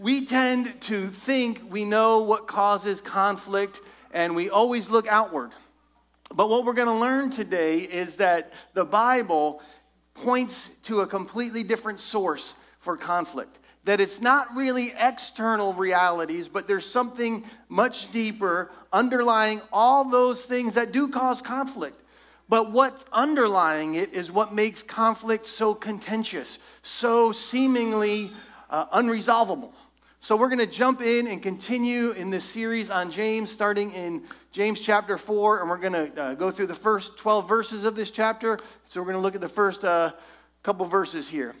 we tend to think we know what causes conflict and we always look outward. But what we're going to learn today is that the Bible points to a completely different source for conflict. That it's not really external realities, but there's something much deeper underlying all those things that do cause conflict. But what's underlying it is what makes conflict so contentious, so seemingly uh, unresolvable. So we're going to jump in and continue in this series on James, starting in James chapter 4, and we're going to uh, go through the first 12 verses of this chapter. So we're going to look at the first uh, couple verses here.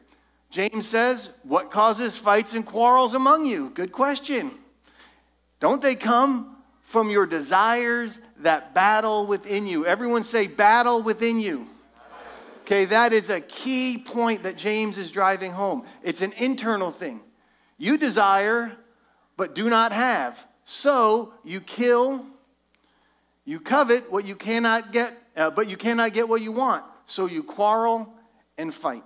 James says, What causes fights and quarrels among you? Good question. Don't they come from your desires that battle within you? Everyone say, battle within you. Okay, that is a key point that James is driving home. It's an internal thing. You desire, but do not have. So you kill, you covet what you cannot get, uh, but you cannot get what you want. So you quarrel and fight.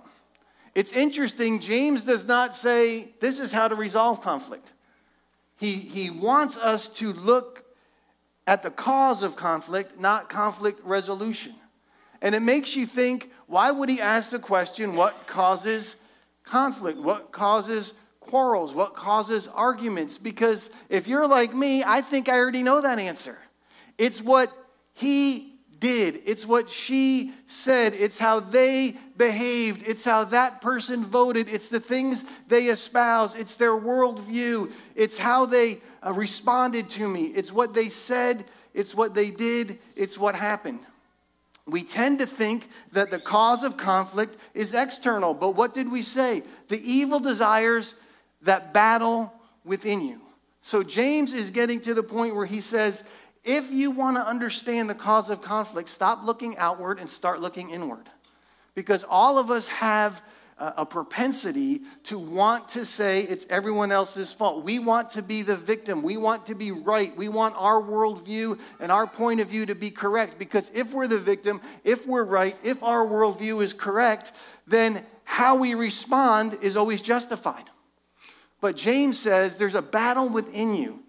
It's interesting, James does not say this is how to resolve conflict. He, he wants us to look at the cause of conflict, not conflict resolution. And it makes you think why would he ask the question, what causes conflict? What causes quarrels? What causes arguments? Because if you're like me, I think I already know that answer. It's what he did, it's what she said, it's how they behaved, it's how that person voted, it's the things they espouse, it's their worldview, it's how they uh, responded to me, it's what they said, it's what they did, it's what happened. We tend to think that the cause of conflict is external, but what did we say? The evil desires that battle within you. So James is getting to the point where he says, if you want to understand the cause of conflict, stop looking outward and start looking inward. Because all of us have a propensity to want to say it's everyone else's fault. We want to be the victim. We want to be right. We want our worldview and our point of view to be correct. Because if we're the victim, if we're right, if our worldview is correct, then how we respond is always justified. But James says there's a battle within you.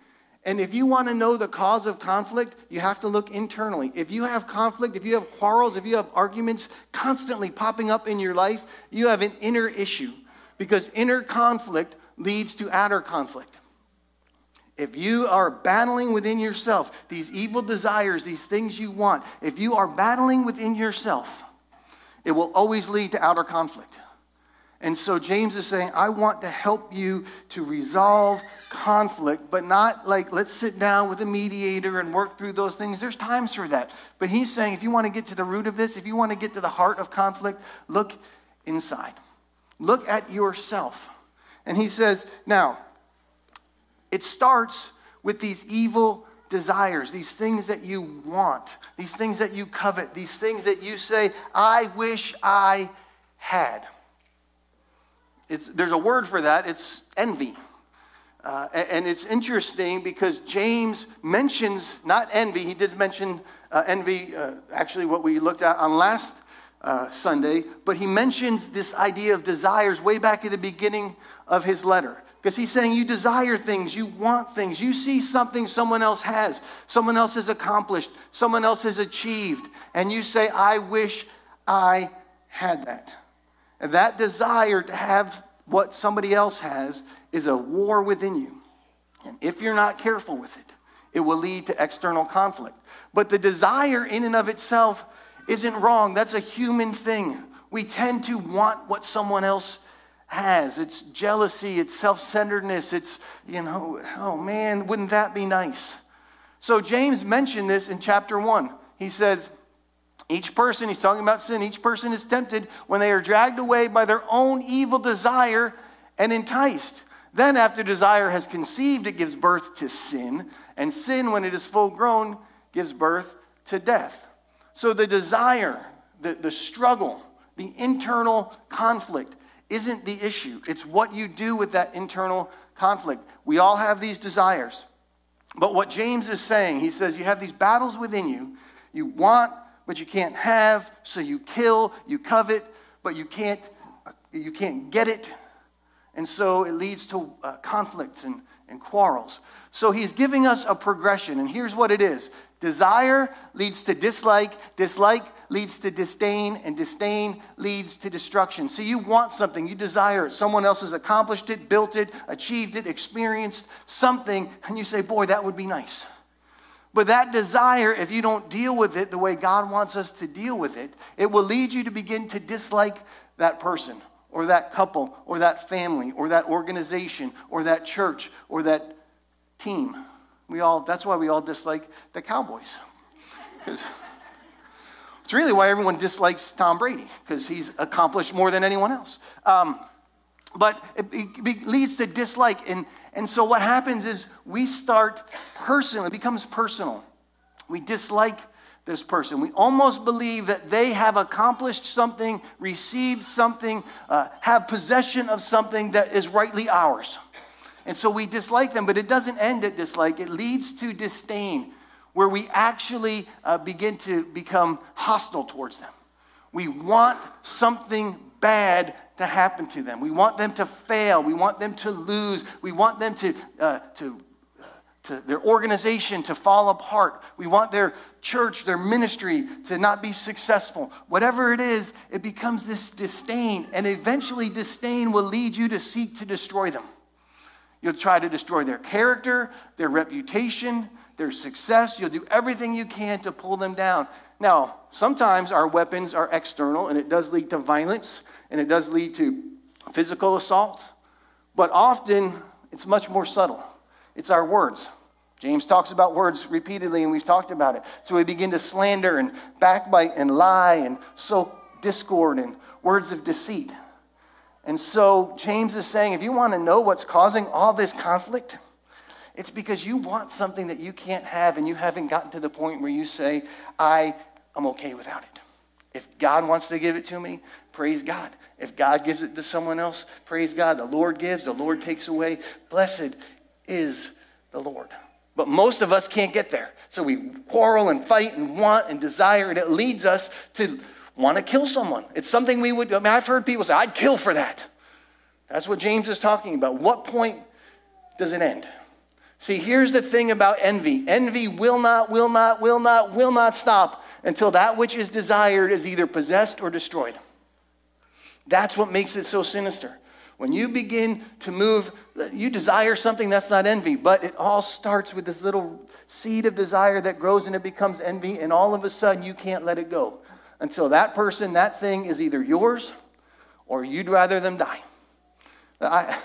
And if you want to know the cause of conflict, you have to look internally. If you have conflict, if you have quarrels, if you have arguments constantly popping up in your life, you have an inner issue because inner conflict leads to outer conflict. If you are battling within yourself, these evil desires, these things you want, if you are battling within yourself, it will always lead to outer conflict. And so James is saying, I want to help you to resolve conflict, but not like let's sit down with a mediator and work through those things. There's times for that. But he's saying, if you want to get to the root of this, if you want to get to the heart of conflict, look inside. Look at yourself. And he says, now, it starts with these evil desires, these things that you want, these things that you covet, these things that you say, I wish I had. It's, there's a word for that, it's envy. Uh, and, it's interesting because James mentions not envy, he did mention uh, envy, uh, actually, what we looked at on last uh, Sunday, but he mentions this idea of desires way back at the beginning of his letter. Because he's saying you desire things, you want things, you see something someone else has, someone else has accomplished, someone else has achieved, and you say, I wish I had that. And that desire to have what somebody else has is a war within you. And if you're not careful with it, it will lead to external conflict. But the desire in and of itself isn't wrong. That's a human thing. We tend to want what someone else has. It's jealousy, it's self centeredness, it's, you know, oh man, wouldn't that be nice? So James mentioned this in chapter 1. He says, each person, he's talking about sin, each person is tempted when they are dragged away by their own evil desire and enticed. Then, after desire has conceived, it gives birth to sin. And sin, when it is full grown, gives birth to death. So, the desire, the, the struggle, the internal conflict isn't the issue. It's what you do with that internal conflict. We all have these desires. But what James is saying, he says, you have these battles within you. You want but you can't have, so you kill, you covet, but you can't, you can't get it. And so it leads to uh, conflicts and, and quarrels. So he's giving us a progression, and here's what it is desire leads to dislike, dislike leads to disdain, and disdain leads to destruction. So you want something, you desire it. Someone else has accomplished it, built it, achieved it, experienced something, and you say, Boy, that would be nice. But that desire, if you don't deal with it the way God wants us to deal with it, it will lead you to begin to dislike that person or that couple or that family or that organization or that church or that team. We all, that's why we all dislike the Cowboys. Because it's really why everyone dislikes Tom Brady, because he's accomplished more than anyone else. Um, but it, it, leads to dislike. And, and so what happens is we start personal, it becomes personal. We dislike this person. We almost believe that they have accomplished something, received something, uh, have possession of something that is rightly ours. And so we dislike them, but it doesn't end at dislike. It leads to disdain, where we actually uh, begin to become hostile towards them. We want something bad to happen to them. We want them to fail. We want them to lose. We want them to, uh, to, to their organization to fall apart. We want their church, their ministry to not be successful. Whatever it is, it becomes this disdain. And eventually, disdain will lead you to seek to destroy them. You'll try to destroy their character, their reputation, their success. You'll do everything you can to pull them down. Now, sometimes our weapons are external, and it does lead to violence, and it does lead to physical assault. But often, it's much more subtle. It's our words. James talks about words repeatedly, and we've talked about it. So we begin to slander and backbite and lie and sow discord and words of deceit. And so James is saying if you want to know what's causing all this conflict, it's because you want something that you can't have and you haven't gotten to the point where you say, I am okay without it. If God wants to give it to me, praise God. If God gives it to someone else, praise God. The Lord gives, the Lord takes away. Blessed is the Lord. But most of us can't get there. So we quarrel and fight and want and desire, and it leads us to want to kill someone. It's something we would, I mean, I've heard people say, I'd kill for that. That's what James is talking about. What point does it end? See, here's the thing about envy envy will not, will not, will not, will not stop until that which is desired is either possessed or destroyed. That's what makes it so sinister. When you begin to move, you desire something that's not envy, but it all starts with this little seed of desire that grows and it becomes envy, and all of a sudden you can't let it go until that person, that thing is either yours or you'd rather them die. I,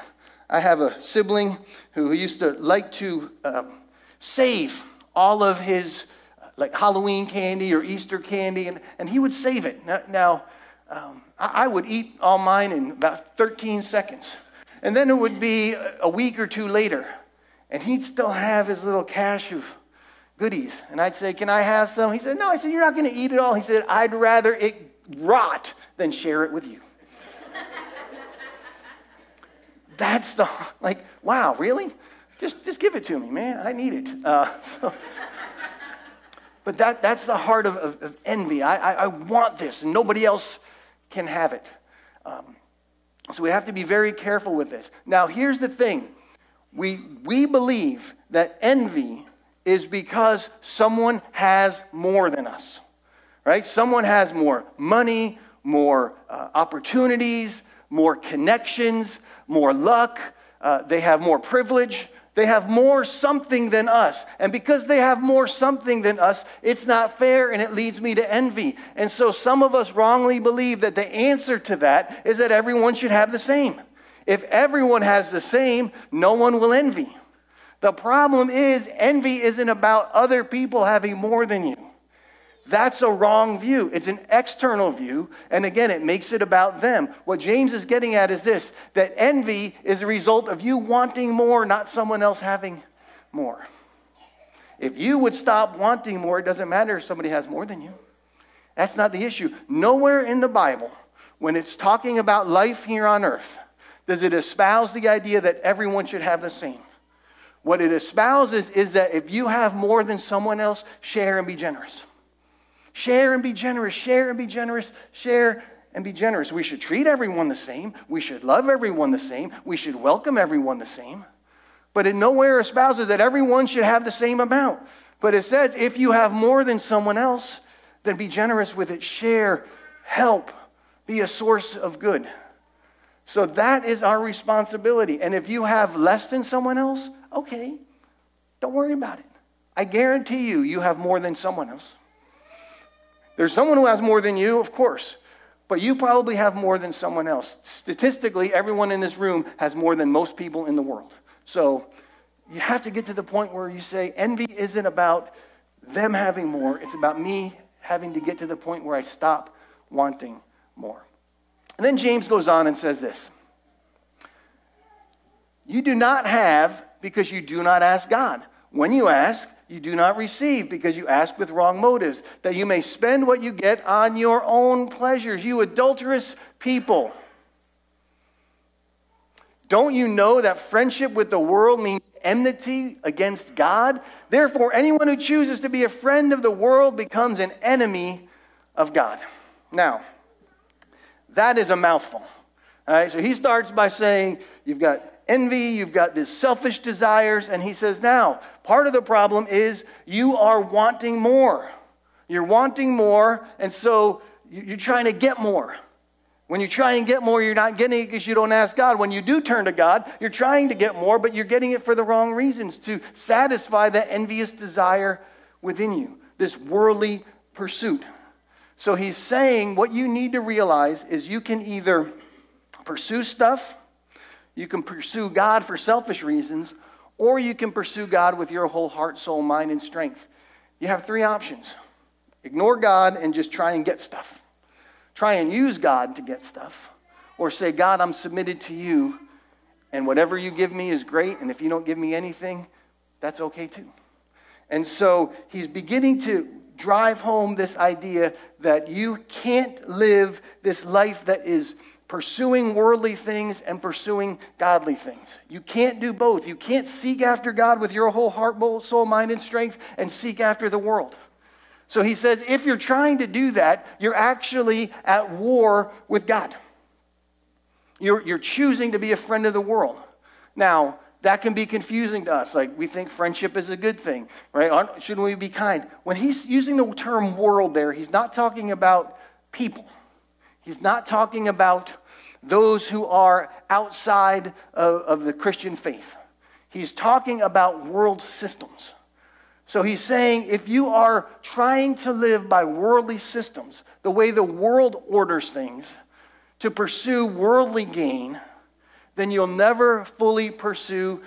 I have a sibling who used to like to um, save all of his like Halloween candy or Easter candy, and, and he would save it. Now, now um, I, I would eat all mine in about 13 seconds. And then it would be a week or two later, and he'd still have his little cache of goodies. And I'd say, Can I have some? He said, No. I said, You're not going to eat it all. He said, I'd rather it rot than share it with you. That's the, like, wow, really? Just, just give it to me, man. I need it. Uh, so, but that, that's the heart of, of, of envy. I, I, I, want this, and nobody else can have it. Um, so we have to be very careful with this. Now, here's the thing we, we believe that envy is because someone has more than us, right? Someone has more money, more uh, opportunities, more connections, more luck, uh, they have more privilege, they have more something than us. And because they have more something than us, it's not fair and it leads me to envy. And so some of us wrongly believe that the answer to that is that everyone should have the same. If everyone has the same, no one will envy. The problem is, envy isn't about other people having more than you. That's a wrong view. It's an external view. And again, it makes it about them. What James is getting at is this that envy is a result of you wanting more, not someone else having more. If you would stop wanting more, it doesn't matter if somebody has more than you. That's not the issue. Nowhere in the Bible, when it's talking about life here on earth, does it espouse the idea that everyone should have the same. What it espouses is that if you have more than someone else, share and be generous. Share and be generous. Share and be generous. Share and be generous. We should treat everyone the same. We should love everyone the same. We should welcome everyone the same. But it nowhere espouses that everyone should have the same amount. But it says if you have more than someone else, then be generous with it. Share, help, be a source of good. So that is our responsibility. And if you have less than someone else, okay, don't worry about it. I guarantee you, you have more than someone else. There's someone who has more than you, of course, but you probably have more than someone else. Statistically, everyone in this room has more than most people in the world. So you have to get to the point where you say, envy isn't about them having more, it's about me having to get to the point where I stop wanting more. And then James goes on and says this You do not have because you do not ask God. When you ask, you do not receive because you ask with wrong motives, that you may spend what you get on your own pleasures. You adulterous people. Don't you know that friendship with the world means enmity against God? Therefore, anyone who chooses to be a friend of the world becomes an enemy of God. Now, that is a mouthful. All right, so he starts by saying, You've got envy, you've got these selfish desires, and he says, Now, part of the problem is you are wanting more. You're wanting more, and so you're trying to get more. When you try and get more, you're not getting it because you don't ask God. When you do turn to God, you're trying to get more, but you're getting it for the wrong reasons to satisfy that envious desire within you, this worldly pursuit. So he's saying what you need to realize is you can either pursue stuff, you can pursue God for selfish reasons, or you can pursue God with your whole heart, soul, mind, and strength. You have three options ignore God and just try and get stuff try and use God to get stuff, or say, God, I'm submitted to you, and whatever you give me is great, and if you don't give me anything, that's okay too. And so he's beginning to drive home this idea that you can't live this life that is pursuing worldly things and pursuing godly things. You can't do both. You can't seek after God with your whole heart, soul, mind, and strength and seek after the world. So he says, if you're trying to do that, you're actually at war with God. You're, you're choosing to be a friend of the world. Now, that can be confusing to us. Like, we think friendship is a good thing, right? Shouldn't we be kind? When he's using the term world there, he's not talking about people. He's not talking about those who are outside of, of the Christian faith. He's talking about world systems. So he's saying if you are trying to live by worldly systems, the way the world orders things, to pursue worldly gain, then you'll never fully pursue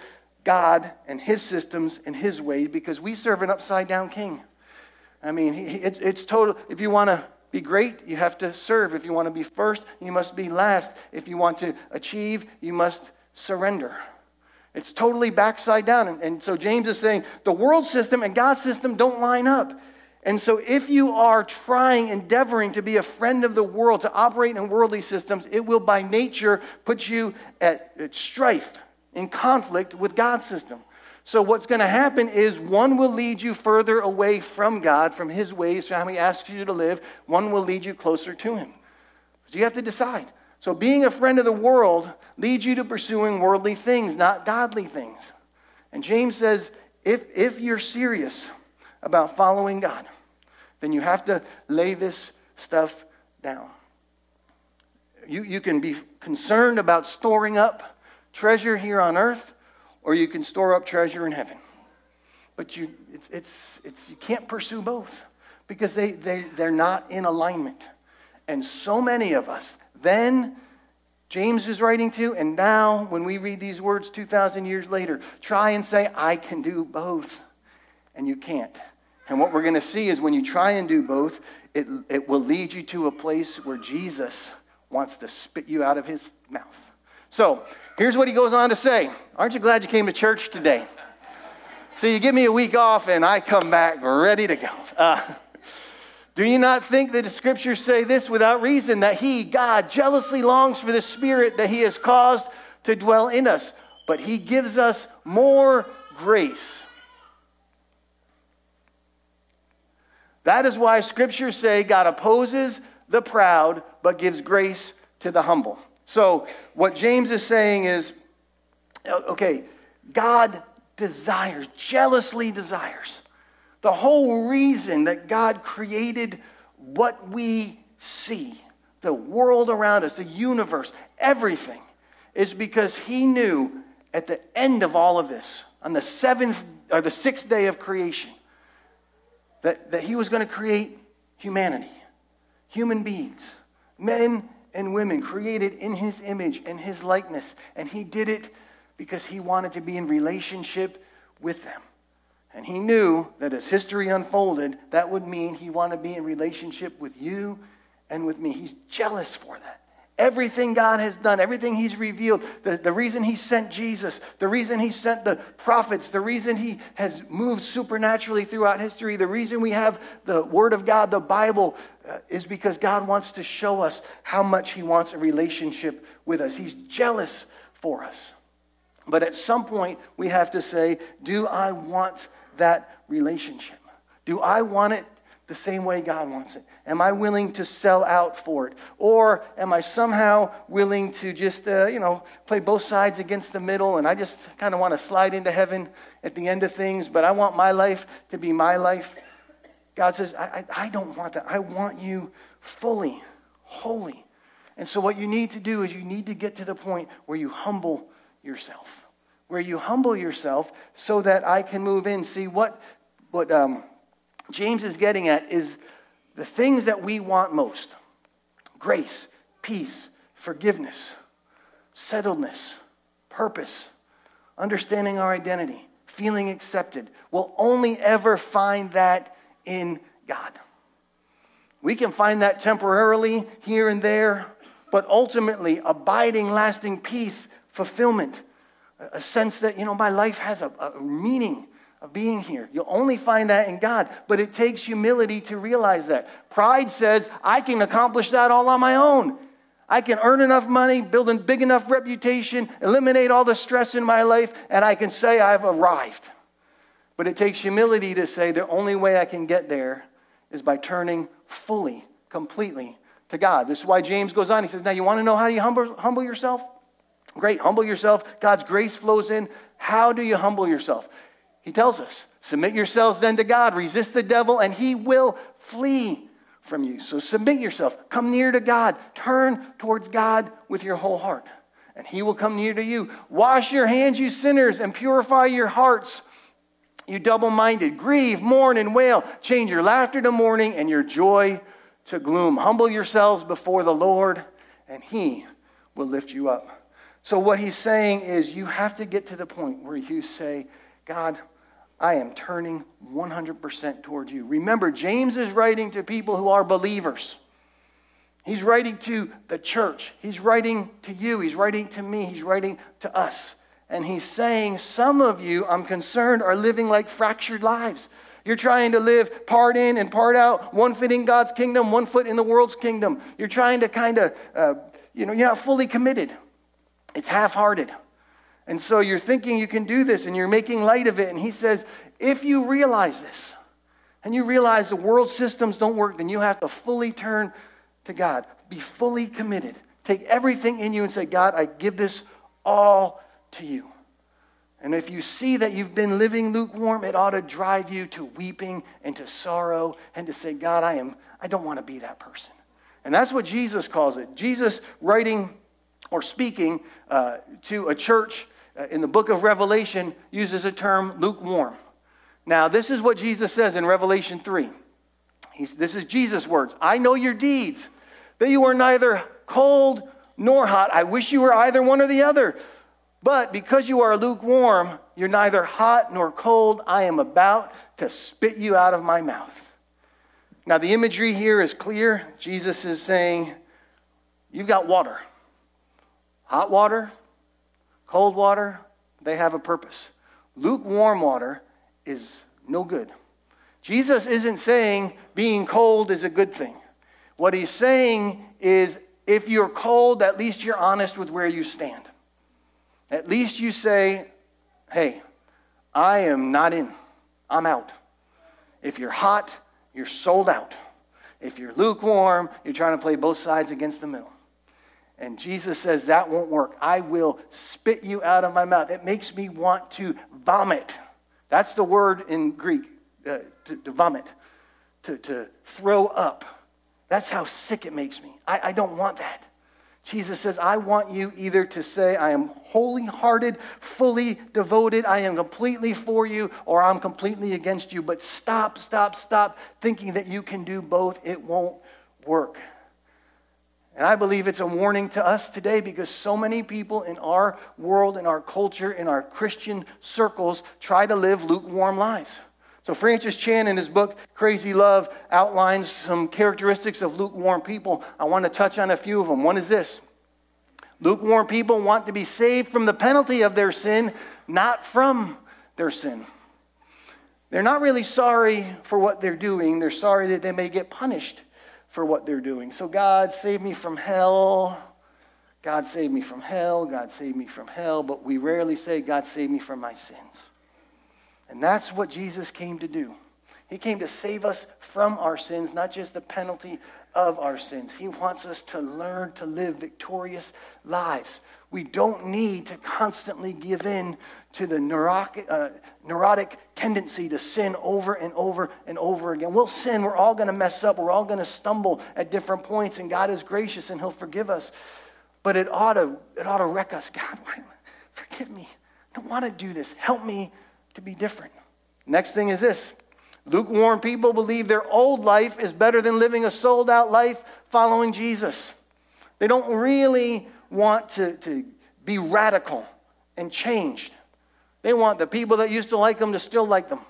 God and his systems and his ways because we serve an upside down king. I mean, it's total. If you want to be great, you have to serve. If you want to be first, you must be last. If you want to achieve, you must surrender. It's totally backside down. And, and so James is saying the world system and God's system don't line up. And so if you are trying, endeavoring to be a friend of the world, to operate in worldly systems, it will by nature put you at, at strife, in conflict with God's system. So what's going to happen is one will lead you further away from God, from his ways, from how he asks you to live. One will lead you closer to him. So you have to decide. So, being a friend of the world leads you to pursuing worldly things, not godly things. And James says if, if you're serious about following God, then you have to lay this stuff down. You, you can be concerned about storing up treasure here on earth, or you can store up treasure in heaven. But you, it's, it's, it's, you can't pursue both because they, they, they're not in alignment. And so many of us then James is writing to, and now when we read these words 2,000 years later, try and say, I can do both. And you can't. And what we're going to see is when you try and do both, it, it will lead you to a place where Jesus wants to spit you out of his mouth. So here's what he goes on to say Aren't you glad you came to church today? So you give me a week off, and I come back ready to go. Uh, do you not think that the scriptures say this without reason that He, God, jealously longs for the Spirit that He has caused to dwell in us, but He gives us more grace? That is why scriptures say God opposes the proud, but gives grace to the humble. So, what James is saying is okay, God desires, jealously desires. The whole reason that God created what we see, the world around us, the universe, everything, is because He knew at the end of all of this, on the seventh or the sixth day of creation, that, that He was going to create humanity, human beings, men and women created in His image and His likeness. And He did it because He wanted to be in relationship with them. And He knew that as history unfolded, that would mean He wanted to be in relationship with you and with me. He's jealous for that. Everything God has done, everything He's revealed, the, the reason He sent Jesus, the reason He sent the prophets, the reason He has moved supernaturally throughout history, the reason we have the Word of God, the Bible, uh, is because God wants to show us how much He wants a relationship with us. He's jealous for us. But at some point, we have to say, Do I want that relationship? Do I want it the same way God wants it? Am I willing to sell out for it? Or am I somehow willing to just, uh, you know, play both sides against the middle and I just kind of want to slide into heaven at the end of things, but I want my life to be my life? God says, I, I, I don't want that. I want you fully, holy. And so what you need to do is you need to get to the point where you humble yourself. Where you humble yourself so that I can move in. See, what, what um, James is getting at is the things that we want most grace, peace, forgiveness, settledness, purpose, understanding our identity, feeling accepted. We'll only ever find that in God. We can find that temporarily here and there, but ultimately, abiding, lasting peace, fulfillment, a sense that, you know, my life has a, a meaning of being here. You'll only find that in God, but it takes humility to realize that. Pride says, I can accomplish that all on my own. I can earn enough money, build a big enough reputation, eliminate all the stress in my life, and I can say I've arrived. But it takes humility to say the only way I can get there is by turning fully, completely to God. This is why James goes on. He says, Now, you want to know how do you humble, humble yourself? Great, humble yourself. God's grace flows in. How do you humble yourself? He tells us, Submit yourselves then to God, resist the devil, and he will flee from you. So submit yourself, come near to God, turn towards God with your whole heart, and he will come near to you. Wash your hands, you sinners, and purify your hearts. You double minded, grieve, mourn, and wail. Change your laughter to mourning and your joy to gloom. Humble yourselves before the Lord, and He will lift you up. So, what He's saying is, you have to get to the point where you say, God, I am turning 100% towards you. Remember, James is writing to people who are believers. He's writing to the church. He's writing to you. He's writing to me. He's writing to us. And he's saying, Some of you, I'm concerned, are living like fractured lives. You're trying to live part in and part out, one foot in God's kingdom, one foot in the world's kingdom. You're trying to kind of, uh, you know, you're not fully committed. It's half hearted. And so you're thinking you can do this and you're making light of it. And he says, if you realize this and you realize the world systems don't work, then you have to fully turn to God. Be fully committed. Take everything in you and say, God, I give this all to you. And if you see that you've been living lukewarm, it ought to drive you to weeping and to sorrow and to say, God, I am I don't want to be that person. And that's what Jesus calls it. Jesus writing or speaking uh, to a church Uh, in the book of Revelation uses a term lukewarm. Now, this is what Jesus says in Revelation 3. He's, this is Jesus' words I know your deeds, that you are neither cold nor hot. I wish you were either one or the other. But because you are lukewarm, you're neither hot nor cold. I am about to spit you out of my mouth. Now, the imagery here is clear. Jesus is saying, You've got water. Hot water, Cold water, they have a purpose. Lukewarm water is no good. Jesus isn't saying being cold is a good thing. What he's saying is if you're cold, at least you're honest with where you stand. At least you say, hey, I am not in, I'm out. If you're hot, you're sold out. If you're lukewarm, you're trying to play both sides against the middle. And Jesus says, That won't work. I will spit you out of my mouth. It makes me want to vomit. That's the word in Greek, uh, to, to, vomit, to, to throw up. That's how sick it makes me. I, I don't want that. Jesus says, I want you either to say, I am wholly hearted, fully devoted, I am completely for you, or I'm completely against you. But stop, stop, stop thinking that you can do both. It won't work. And I believe it's a warning to us today because so many people in our world, in our culture, in our Christian circles try to live lukewarm lives. So, Francis Chan, in his book Crazy Love, outlines some characteristics of lukewarm people. I want to touch on a few of them. One is this lukewarm people want to be saved from the penalty of their sin, not from their sin. They're not really sorry for what they're doing, they're sorry that they may get punished for what they're doing. So, God, save me from hell. God, save me from hell. God, save me from hell. But we rarely say, God, save me from my sins. And that's what Jesus came to do. He came to save us from our sins, not just the penalty of our sins. He wants us to learn to live victorious lives. We don't need to constantly give in to the neurotic, uh, neurotic tendency to sin over and over and over again. We'll sin. We're all going to mess up. We're all going to stumble at different points, and God is gracious and He'll forgive us. But it ought to, it ought to wreck us. God, forgive me. I don't want to do this. Help me to be different. Next thing is this lukewarm people believe their old life is better than living a sold out life following Jesus. They don't really want to, to be radical and changed. They want the people that used to like them to still like them.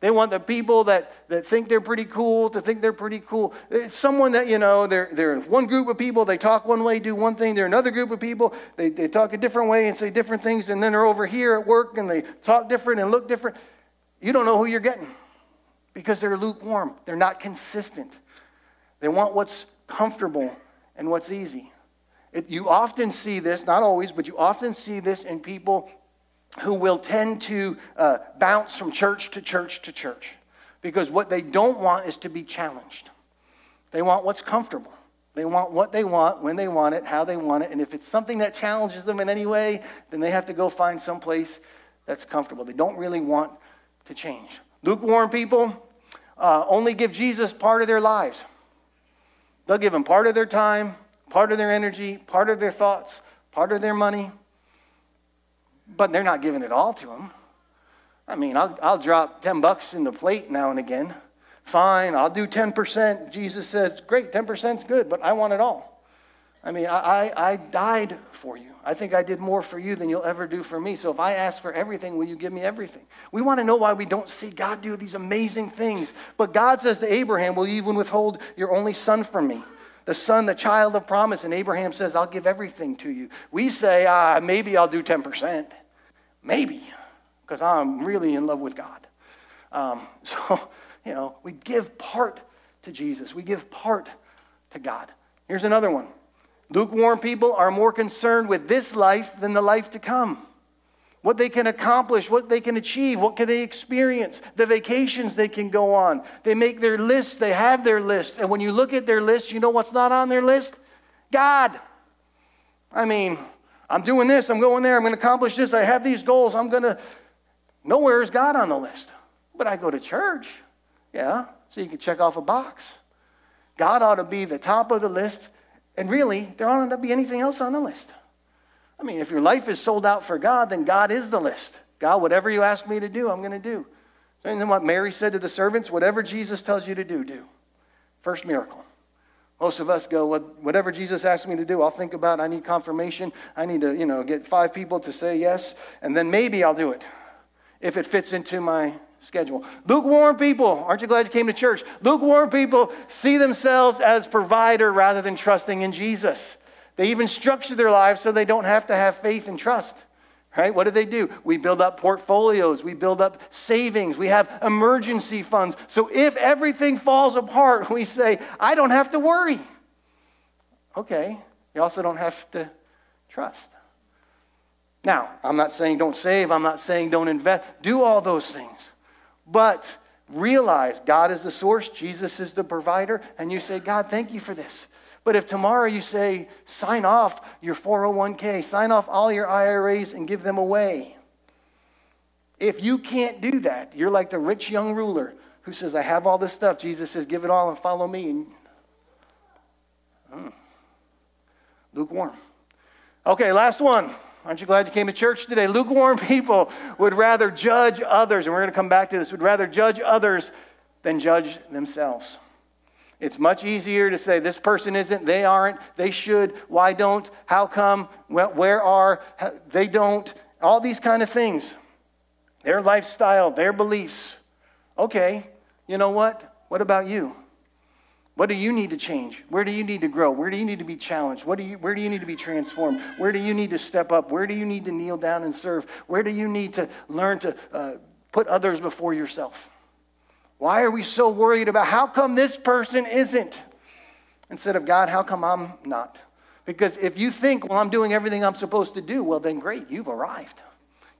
They want the people that, that think they're pretty cool to think they're pretty cool. It's someone that, you know, they're, they're one group of people, they talk one way, do one thing. They're another group of people, they, they talk a different way and say different things, and then they're over here at work and they talk different and look different. You don't know who you're getting because they're lukewarm. They're not consistent. They want what's comfortable and what's easy. It, you often see this, not always, but you often see this in people who will tend to uh, bounce from church to church to church because what they don't want is to be challenged. They want what's comfortable. They want what they want, when they want it, how they want it. And if it's something that challenges them in any way, then they have to go find some place that's comfortable. They don't really want to change. Lukewarm people uh, only give Jesus part of their lives. They'll give him part of their time, part of their energy, part of their thoughts, part of their money but they're not giving it all to him. I mean, I'll, I'll drop 10 bucks in the plate now and again. Fine, I'll do 10%. Jesus says, great, 10% is good, but I want it all. I mean, I, I, I died for you. I think I did more for you than you'll ever do for me. So if I ask for everything, will you give me everything? We want to know why we don't see God do these amazing things. But God says to Abraham, Will you even withhold your only son from me? The son, the child of promise. And Abraham says, I'll give everything to you. We say, ah, maybe I'll do 10%. Maybe, because I'm really in love with God. Um, so, you know, we give part to Jesus, we give part to God. Here's another one lukewarm people are more concerned with this life than the life to come what they can accomplish, what they can achieve, what can they experience, the vacations they can go on. They make their list, they have their list. And when you look at their list, you know what's not on their list? God. I mean, I'm doing this, I'm going there, I'm going to accomplish this, I have these goals, I'm going to. Nowhere is God on the list. But I go to church. Yeah, so you can check off a box. God ought to be the top of the list, and really, there ought not to be anything else on the list. I mean, if your life is sold out for God, then God is the list. God, whatever you ask me to do, I'm going to do. And then what Mary said to the servants, whatever Jesus tells you to do, do. First miracle. Most of us go, whatever Jesus asks me to do, I'll think about. I need confirmation. I need to, you know, get five people to say yes, and then maybe I'll do it if it fits into my schedule. Lukewarm people, aren't you glad you came to church? Lukewarm people see themselves as provider rather than trusting in Jesus. They even structure their lives so they don't have to have faith and trust. Right? What do they do? We build up portfolios, we build up savings, we have emergency funds. So if everything falls apart, we say, I don't have to worry. Okay, you also don't have to trust. Now, I'm not saying don't save, I'm not saying don't invest. Do all those things. But realize God is the source, Jesus is the provider, and you say, God, thank you for this. But if tomorrow you say, sign off your 401k, sign off all your IRAs and give them away, if you can't do that, you're like the rich young ruler who says, I have all this stuff. Jesus says, give it all and follow me. And, hmm, lukewarm. Okay, last one. Aren't you glad you came to church today? Lukewarm people would rather judge others, and we're going to come back to this, would rather judge others than judge themselves. It's much easier to say this person isn't, they aren't, they should, why don't, how come, where are, they don't, all these kind of things. Their lifestyle, their beliefs. Okay, you know what? What about you? What do you need to change? Where do you need to grow? Where do you need to be challenged? What do you, where do you need to be transformed? Where do you need to step up? Where do you need to kneel down and serve? Where do you need to learn to uh, put others before yourself? Why are we so worried about how come this person isn't? Instead of God, how come I'm not? Because if you think, well, I'm doing everything I'm supposed to do, well, then great, you've arrived.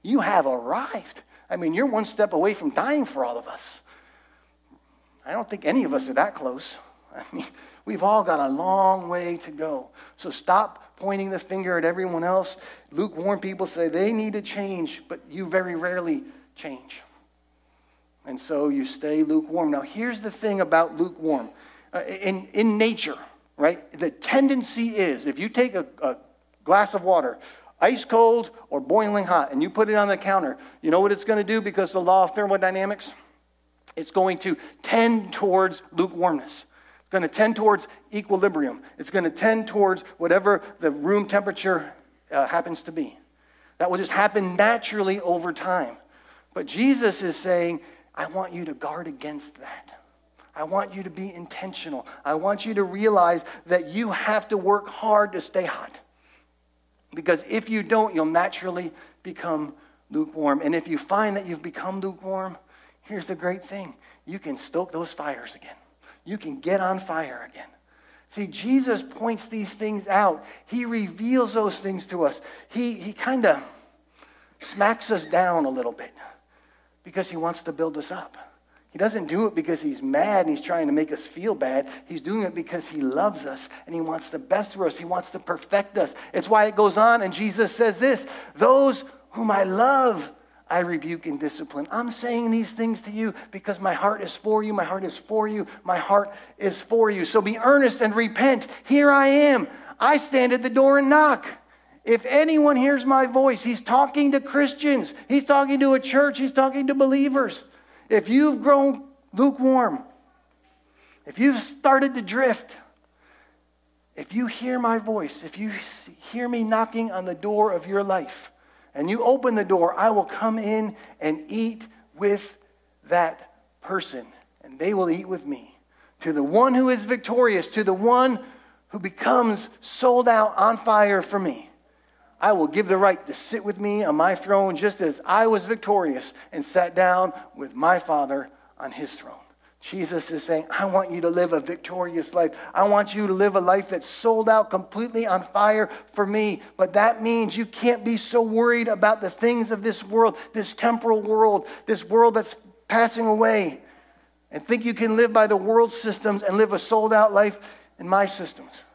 You have arrived. I mean, you're one step away from dying for all of us. I don't think any of us are that close. I mean, we've all got a long way to go. So stop pointing the finger at everyone else. Lukewarm people say they need to change, but you very rarely change and so you stay lukewarm. Now, here's the thing about lukewarm uh, in, in nature, right? The tendency is if you take a, a glass of water, ice cold or boiling hot, and you put it on the counter, you know what it's going to do because the law of thermodynamics? It's going to tend towards lukewarmness. It's going to tend towards equilibrium. It's going to tend towards whatever the room temperature uh, happens to be. That will just happen naturally over time. But Jesus is saying I want you to guard against that. I want you to be intentional. I want you to realize that you have to work hard to stay hot. Because if you don't, you'll naturally become lukewarm. And if you find that you've become lukewarm, here's the great thing you can stoke those fires again. You can get on fire again. See, Jesus points these things out. He reveals those things to us. He, he kind of smacks us down a little bit because he wants to build us up. He doesn't do it because he's mad and he's trying to make us feel bad. He's doing it because he loves us and he wants the best for us. He wants to perfect us. It's why it goes on, and Jesus says this Those whom I love, I rebuke and discipline. I'm saying these things to you because my heart is for you. My heart is for you. My heart is for you. So be earnest and repent. Here I am. I stand at the door and knock. If anyone hears my voice, he's talking to Christians, he's talking to a church, he's talking to believers. If you've grown lukewarm, if you've started to drift, if you hear my voice, if you hear me knocking on the door of your life, and you open the door, I will come in and eat with that person, and they will eat with me. To the one who is victorious, to the one who becomes sold out on fire for me. I will give the right to sit with me on my throne just as I was victorious and sat down with my Father on his throne. Jesus is saying, I want you to live a victorious life. I want you to live a life that's sold out completely on fire for me. But that means you can't be so worried about the things of this world, this temporal world, this world that's passing away, and think you can live by the world systems and live a sold out life in my systems.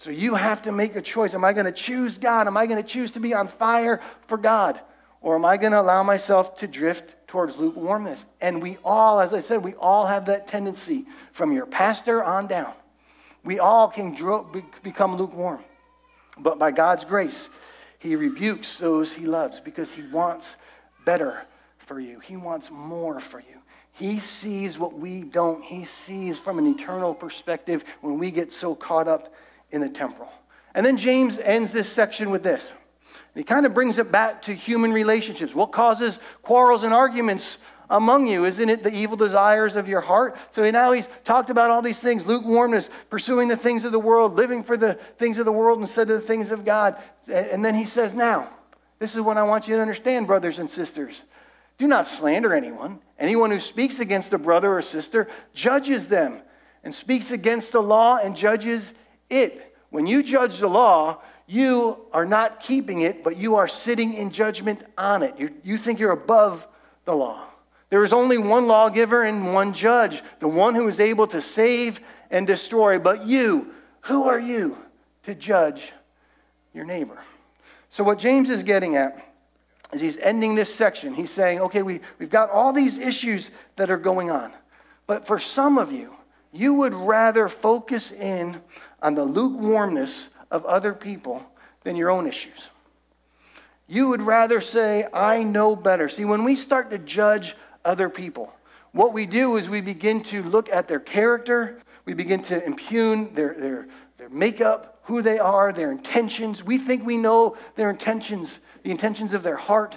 So you have to make a choice. Am I going to choose God? Am I going to choose to be on fire for God? Or am I going to allow myself to drift towards lukewarmness? And we all, as I said, we all have that tendency from your pastor on down. We all can become lukewarm. But by God's grace, He rebukes those He loves because He wants better for you, He wants more for you. He sees what we don't. He sees from an eternal perspective when we get so caught up in the temporal. And then James ends this section with this. He kind of brings it back to human relationships. What causes quarrels and arguments among you? Isn't it the evil desires of your heart? So now he's talked about all these things lukewarmness, pursuing the things of the world, living for the things of the world instead of the things of God. And then he says, Now, this is what I want you to understand, brothers and sisters. Do not slander anyone. Anyone who speaks against a brother or sister judges them and speaks against the law and judges it. When you judge the law, you are not keeping it, but you are sitting in judgment on it. you you think you're above the law. There is only one lawgiver and one judge, the one who is able to save and destroy. But you, who are you to judge your neighbor? So, what James is getting at is he's ending this section. He's saying, okay, we, we've got all these issues that are going on. But for some of you, you would rather focus in on the lukewarmness of other people than your own issues. You would rather say, I know better. See, when we start to judge other people, what we do is we begin to look at their character, we begin to impugn their, their, their makeup, who they are, their intentions. We think we know their intentions, the intentions of their heart,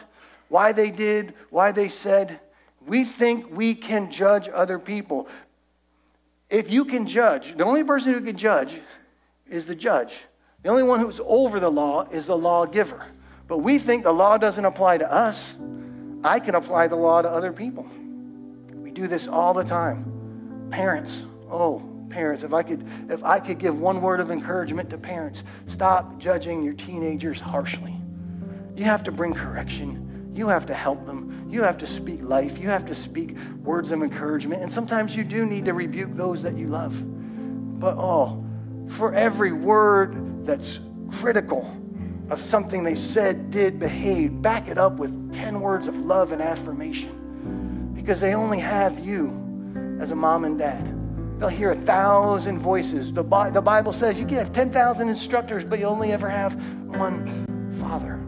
why they did, why they said. We think we can judge other people. If you can judge, the only person who can judge is the judge. The only one who's over the law is the lawgiver. But we think the law doesn't apply to us. I can apply the law to other people. We do this all the time. Parents, oh, parents, if I could if I could give one word of encouragement to parents, stop judging your teenagers harshly. You have to bring correction. You have to help them. You have to speak life. You have to speak words of encouragement. And sometimes you do need to rebuke those that you love. But oh, for every word that's critical of something they said, did, behaved, back it up with 10 words of love and affirmation. Because they only have you as a mom and dad. They'll hear a thousand voices. The, Bible says you can have 10,000 instructors, but you only ever have one father.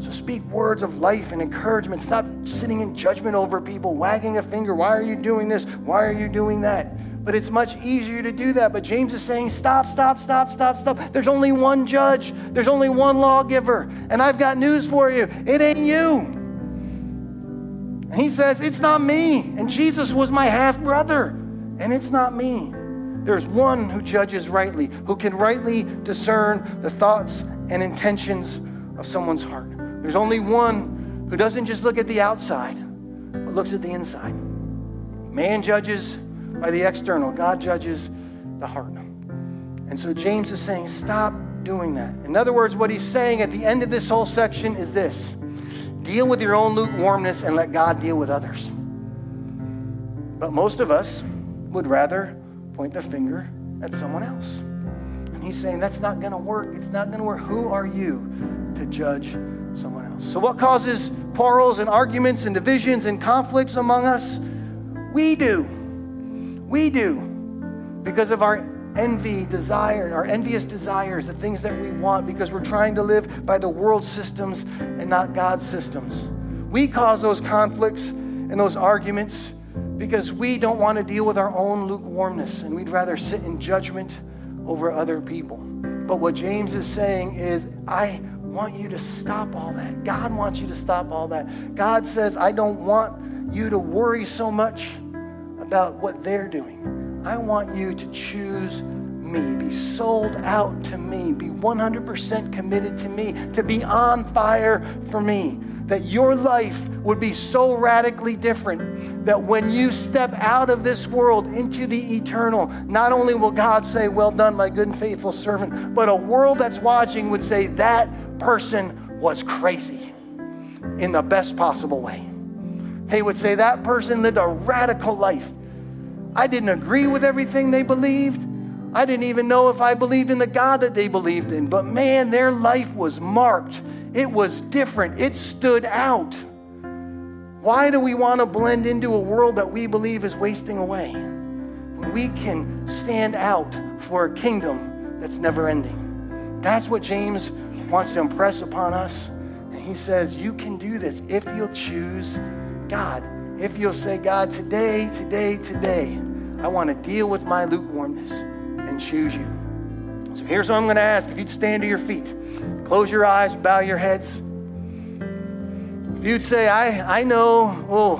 So speak words of life and encouragement. Stop sitting in judgment over people, wagging a finger. Why are you doing this? Why are you doing that? But it's much easier to do that. But James is saying, stop, stop, stop, stop, stop. There's only one judge, there's only one lawgiver. And I've got news for you it ain't you. And he says, it's not me. And Jesus was my half brother, and it's not me. There's one who judges rightly, who can rightly discern the thoughts and intentions of someone's heart. There's only one who doesn't just look at the outside, but looks at the inside. Man judges by the external. God judges the heart. And so James is saying, stop doing that. In other words, what he's saying at the end of this whole section is this deal with your own lukewarmness and let God deal with others. But most of us would rather point the finger at someone else. And he's saying that's not going to work. It's not going to work. Who are you to judge someone else? So, what causes quarrels and arguments and divisions and conflicts among us? We do. We do because of our envy, desire, our envious desires, the things that we want, because we're trying to live by the world systems and not God's systems. We cause those conflicts and those arguments because we don't want to deal with our own lukewarmness and we'd rather sit in judgment over other people. But what James is saying is, I want you to stop all that. God wants you to stop all that. God says, I don't want you to worry so much about what they're doing. I want you to choose me, be sold out to me, be 100% committed to me, to be on fire for me. That your life would be so radically different that when you step out of this world into the eternal, not only will God say, Well done, my good and faithful servant, but a world that's watching would say, That person was crazy in the best possible way. They would say that person lived a radical life. I didn't agree with everything they believed. I didn't even know if I believed in the God that they believed in. But man, their life was marked. It was different. It stood out. Why do we want to blend into a world that we believe is wasting away? We can stand out for a kingdom that's never ending. That's what James wants to impress upon us. And he says, You can do this if you'll choose God. If you'll say, God, today, today, today, I want to deal with my lukewarmness and choose you. So here's what I'm going to ask. If you'd stand to your feet, close your eyes, bow your heads. If you'd say, I, I know, oh,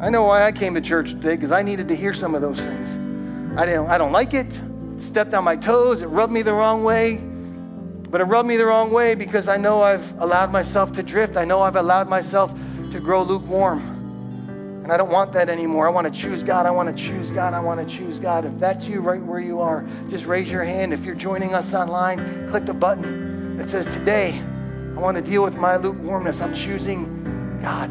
I know why I came to church today because I needed to hear some of those things. I, didn't, I don't like it. it. Stepped on my toes. It rubbed me the wrong way. But it rubbed me the wrong way because I know I've allowed myself to drift. I know I've allowed myself to grow lukewarm. And I don't want that anymore. I want to choose God. I want to choose God. I want to choose God. If that's you right where you are, just raise your hand. If you're joining us online, click the button that says, Today, I want to deal with my lukewarmness. I'm choosing God.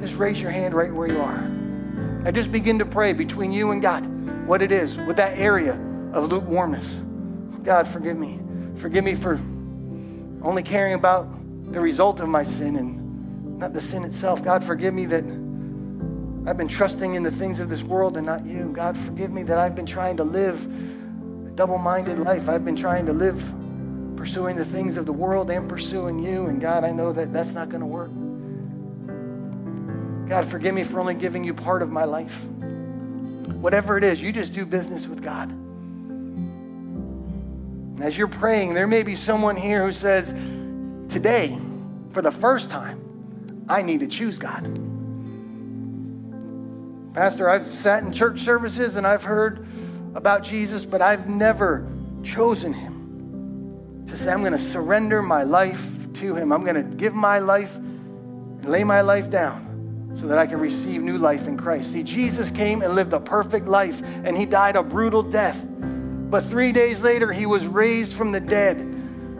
Just raise your hand right where you are. And just begin to pray between you and God what it is with that area of lukewarmness. God, forgive me. Forgive me for only caring about the result of my sin and not the sin itself. God, forgive me that I've been trusting in the things of this world and not you. God, forgive me that I've been trying to live a double minded life. I've been trying to live pursuing the things of the world and pursuing you. And God, I know that that's not going to work. God, forgive me for only giving you part of my life. Whatever it is, you just do business with God. And as you're praying, there may be someone here who says, Today, for the first time, I need to choose God. Pastor, I've sat in church services and I've heard about Jesus, but I've never chosen him to say, I'm going to surrender my life to him. I'm going to give my life and lay my life down so that I can receive new life in Christ. See, Jesus came and lived a perfect life, and he died a brutal death. But three days later, he was raised from the dead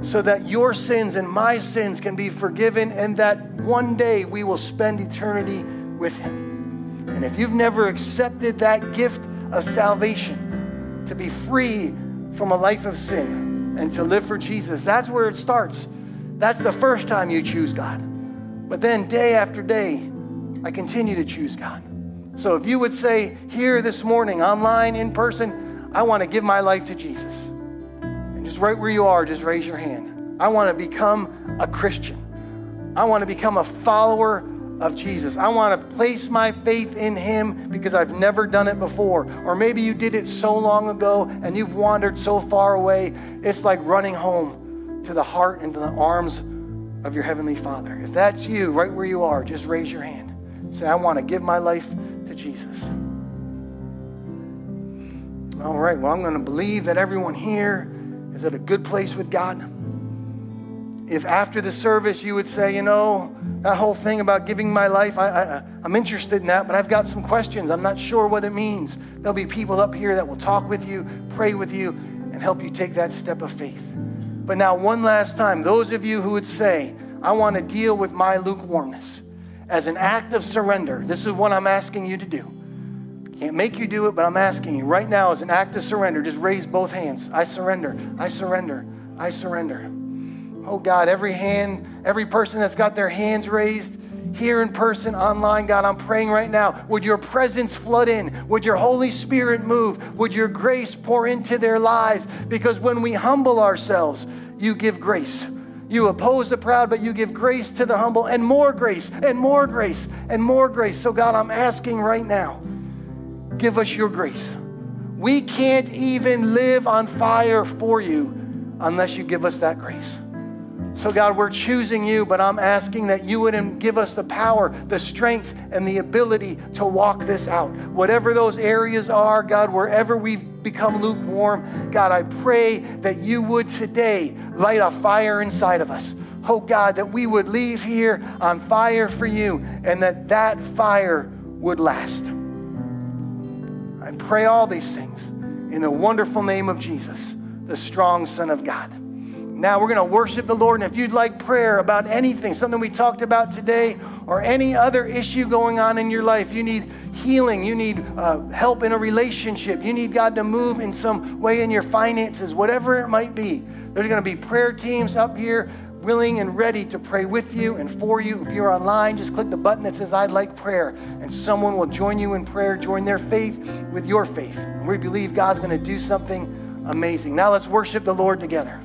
so that your sins and my sins can be forgiven, and that one day we will spend eternity with him. And if you've never accepted that gift of salvation, to be free from a life of sin and to live for Jesus, that's where it starts. That's the first time you choose God. But then day after day, I continue to choose God. So if you would say here this morning, online, in person, I want to give my life to Jesus. And just right where you are, just raise your hand. I want to become a Christian. I want to become a follower of Jesus. I want to place my faith in Him because I've never done it before. Or maybe you did it so long ago and you've wandered so far away, it's like running home to the heart and to the arms of your Heavenly Father. If that's you, right where you are, just raise your hand. Say, I want to give my life to Jesus. All right, well, I'm going to believe that everyone here is at a good place with God. If after the service you would say, you know, that whole thing about giving my life, I, I, I'm interested in that, but I've got some questions. I'm not sure what it means. There'll be people up here that will talk with you, pray with you, and help you take that step of faith. But now, one last time, those of you who would say, I want to deal with my lukewarmness as an act of surrender, this is what I'm asking you to do. Can't make you do it, but I'm asking you right now as an act of surrender, just raise both hands. I surrender. I surrender. I surrender. Oh God, every hand, every person that's got their hands raised here in person, online, God, I'm praying right now. Would your presence flood in? Would your Holy Spirit move? Would your grace pour into their lives? Because when we humble ourselves, you give grace. You oppose the proud, but you give grace to the humble, and more grace, and more grace, and more grace. So, God, I'm asking right now, give us your grace. We can't even live on fire for you unless you give us that grace. So, God, we're choosing you, but I'm asking that you would give us the power, the strength, and the ability to walk this out. Whatever those areas are, God, wherever we've become lukewarm, God, I pray that you would today light a fire inside of us. Oh, God, that we would leave here on fire for you and that that fire would last. Pray all these things in the wonderful name of Jesus, the strong Son of God. Now we're going to worship the Lord. And if you'd like prayer about anything, something we talked about today, or any other issue going on in your life, you need healing, you need uh, help in a relationship, you need God to move in some way in your finances, whatever it might be, there's going to be prayer teams up here willing and ready to pray with you and for you. If you're online, just click the button that says I'd like prayer, and someone will join you in prayer, join their faith with your faith. We believe God's going to do something amazing. Now let's worship the Lord together.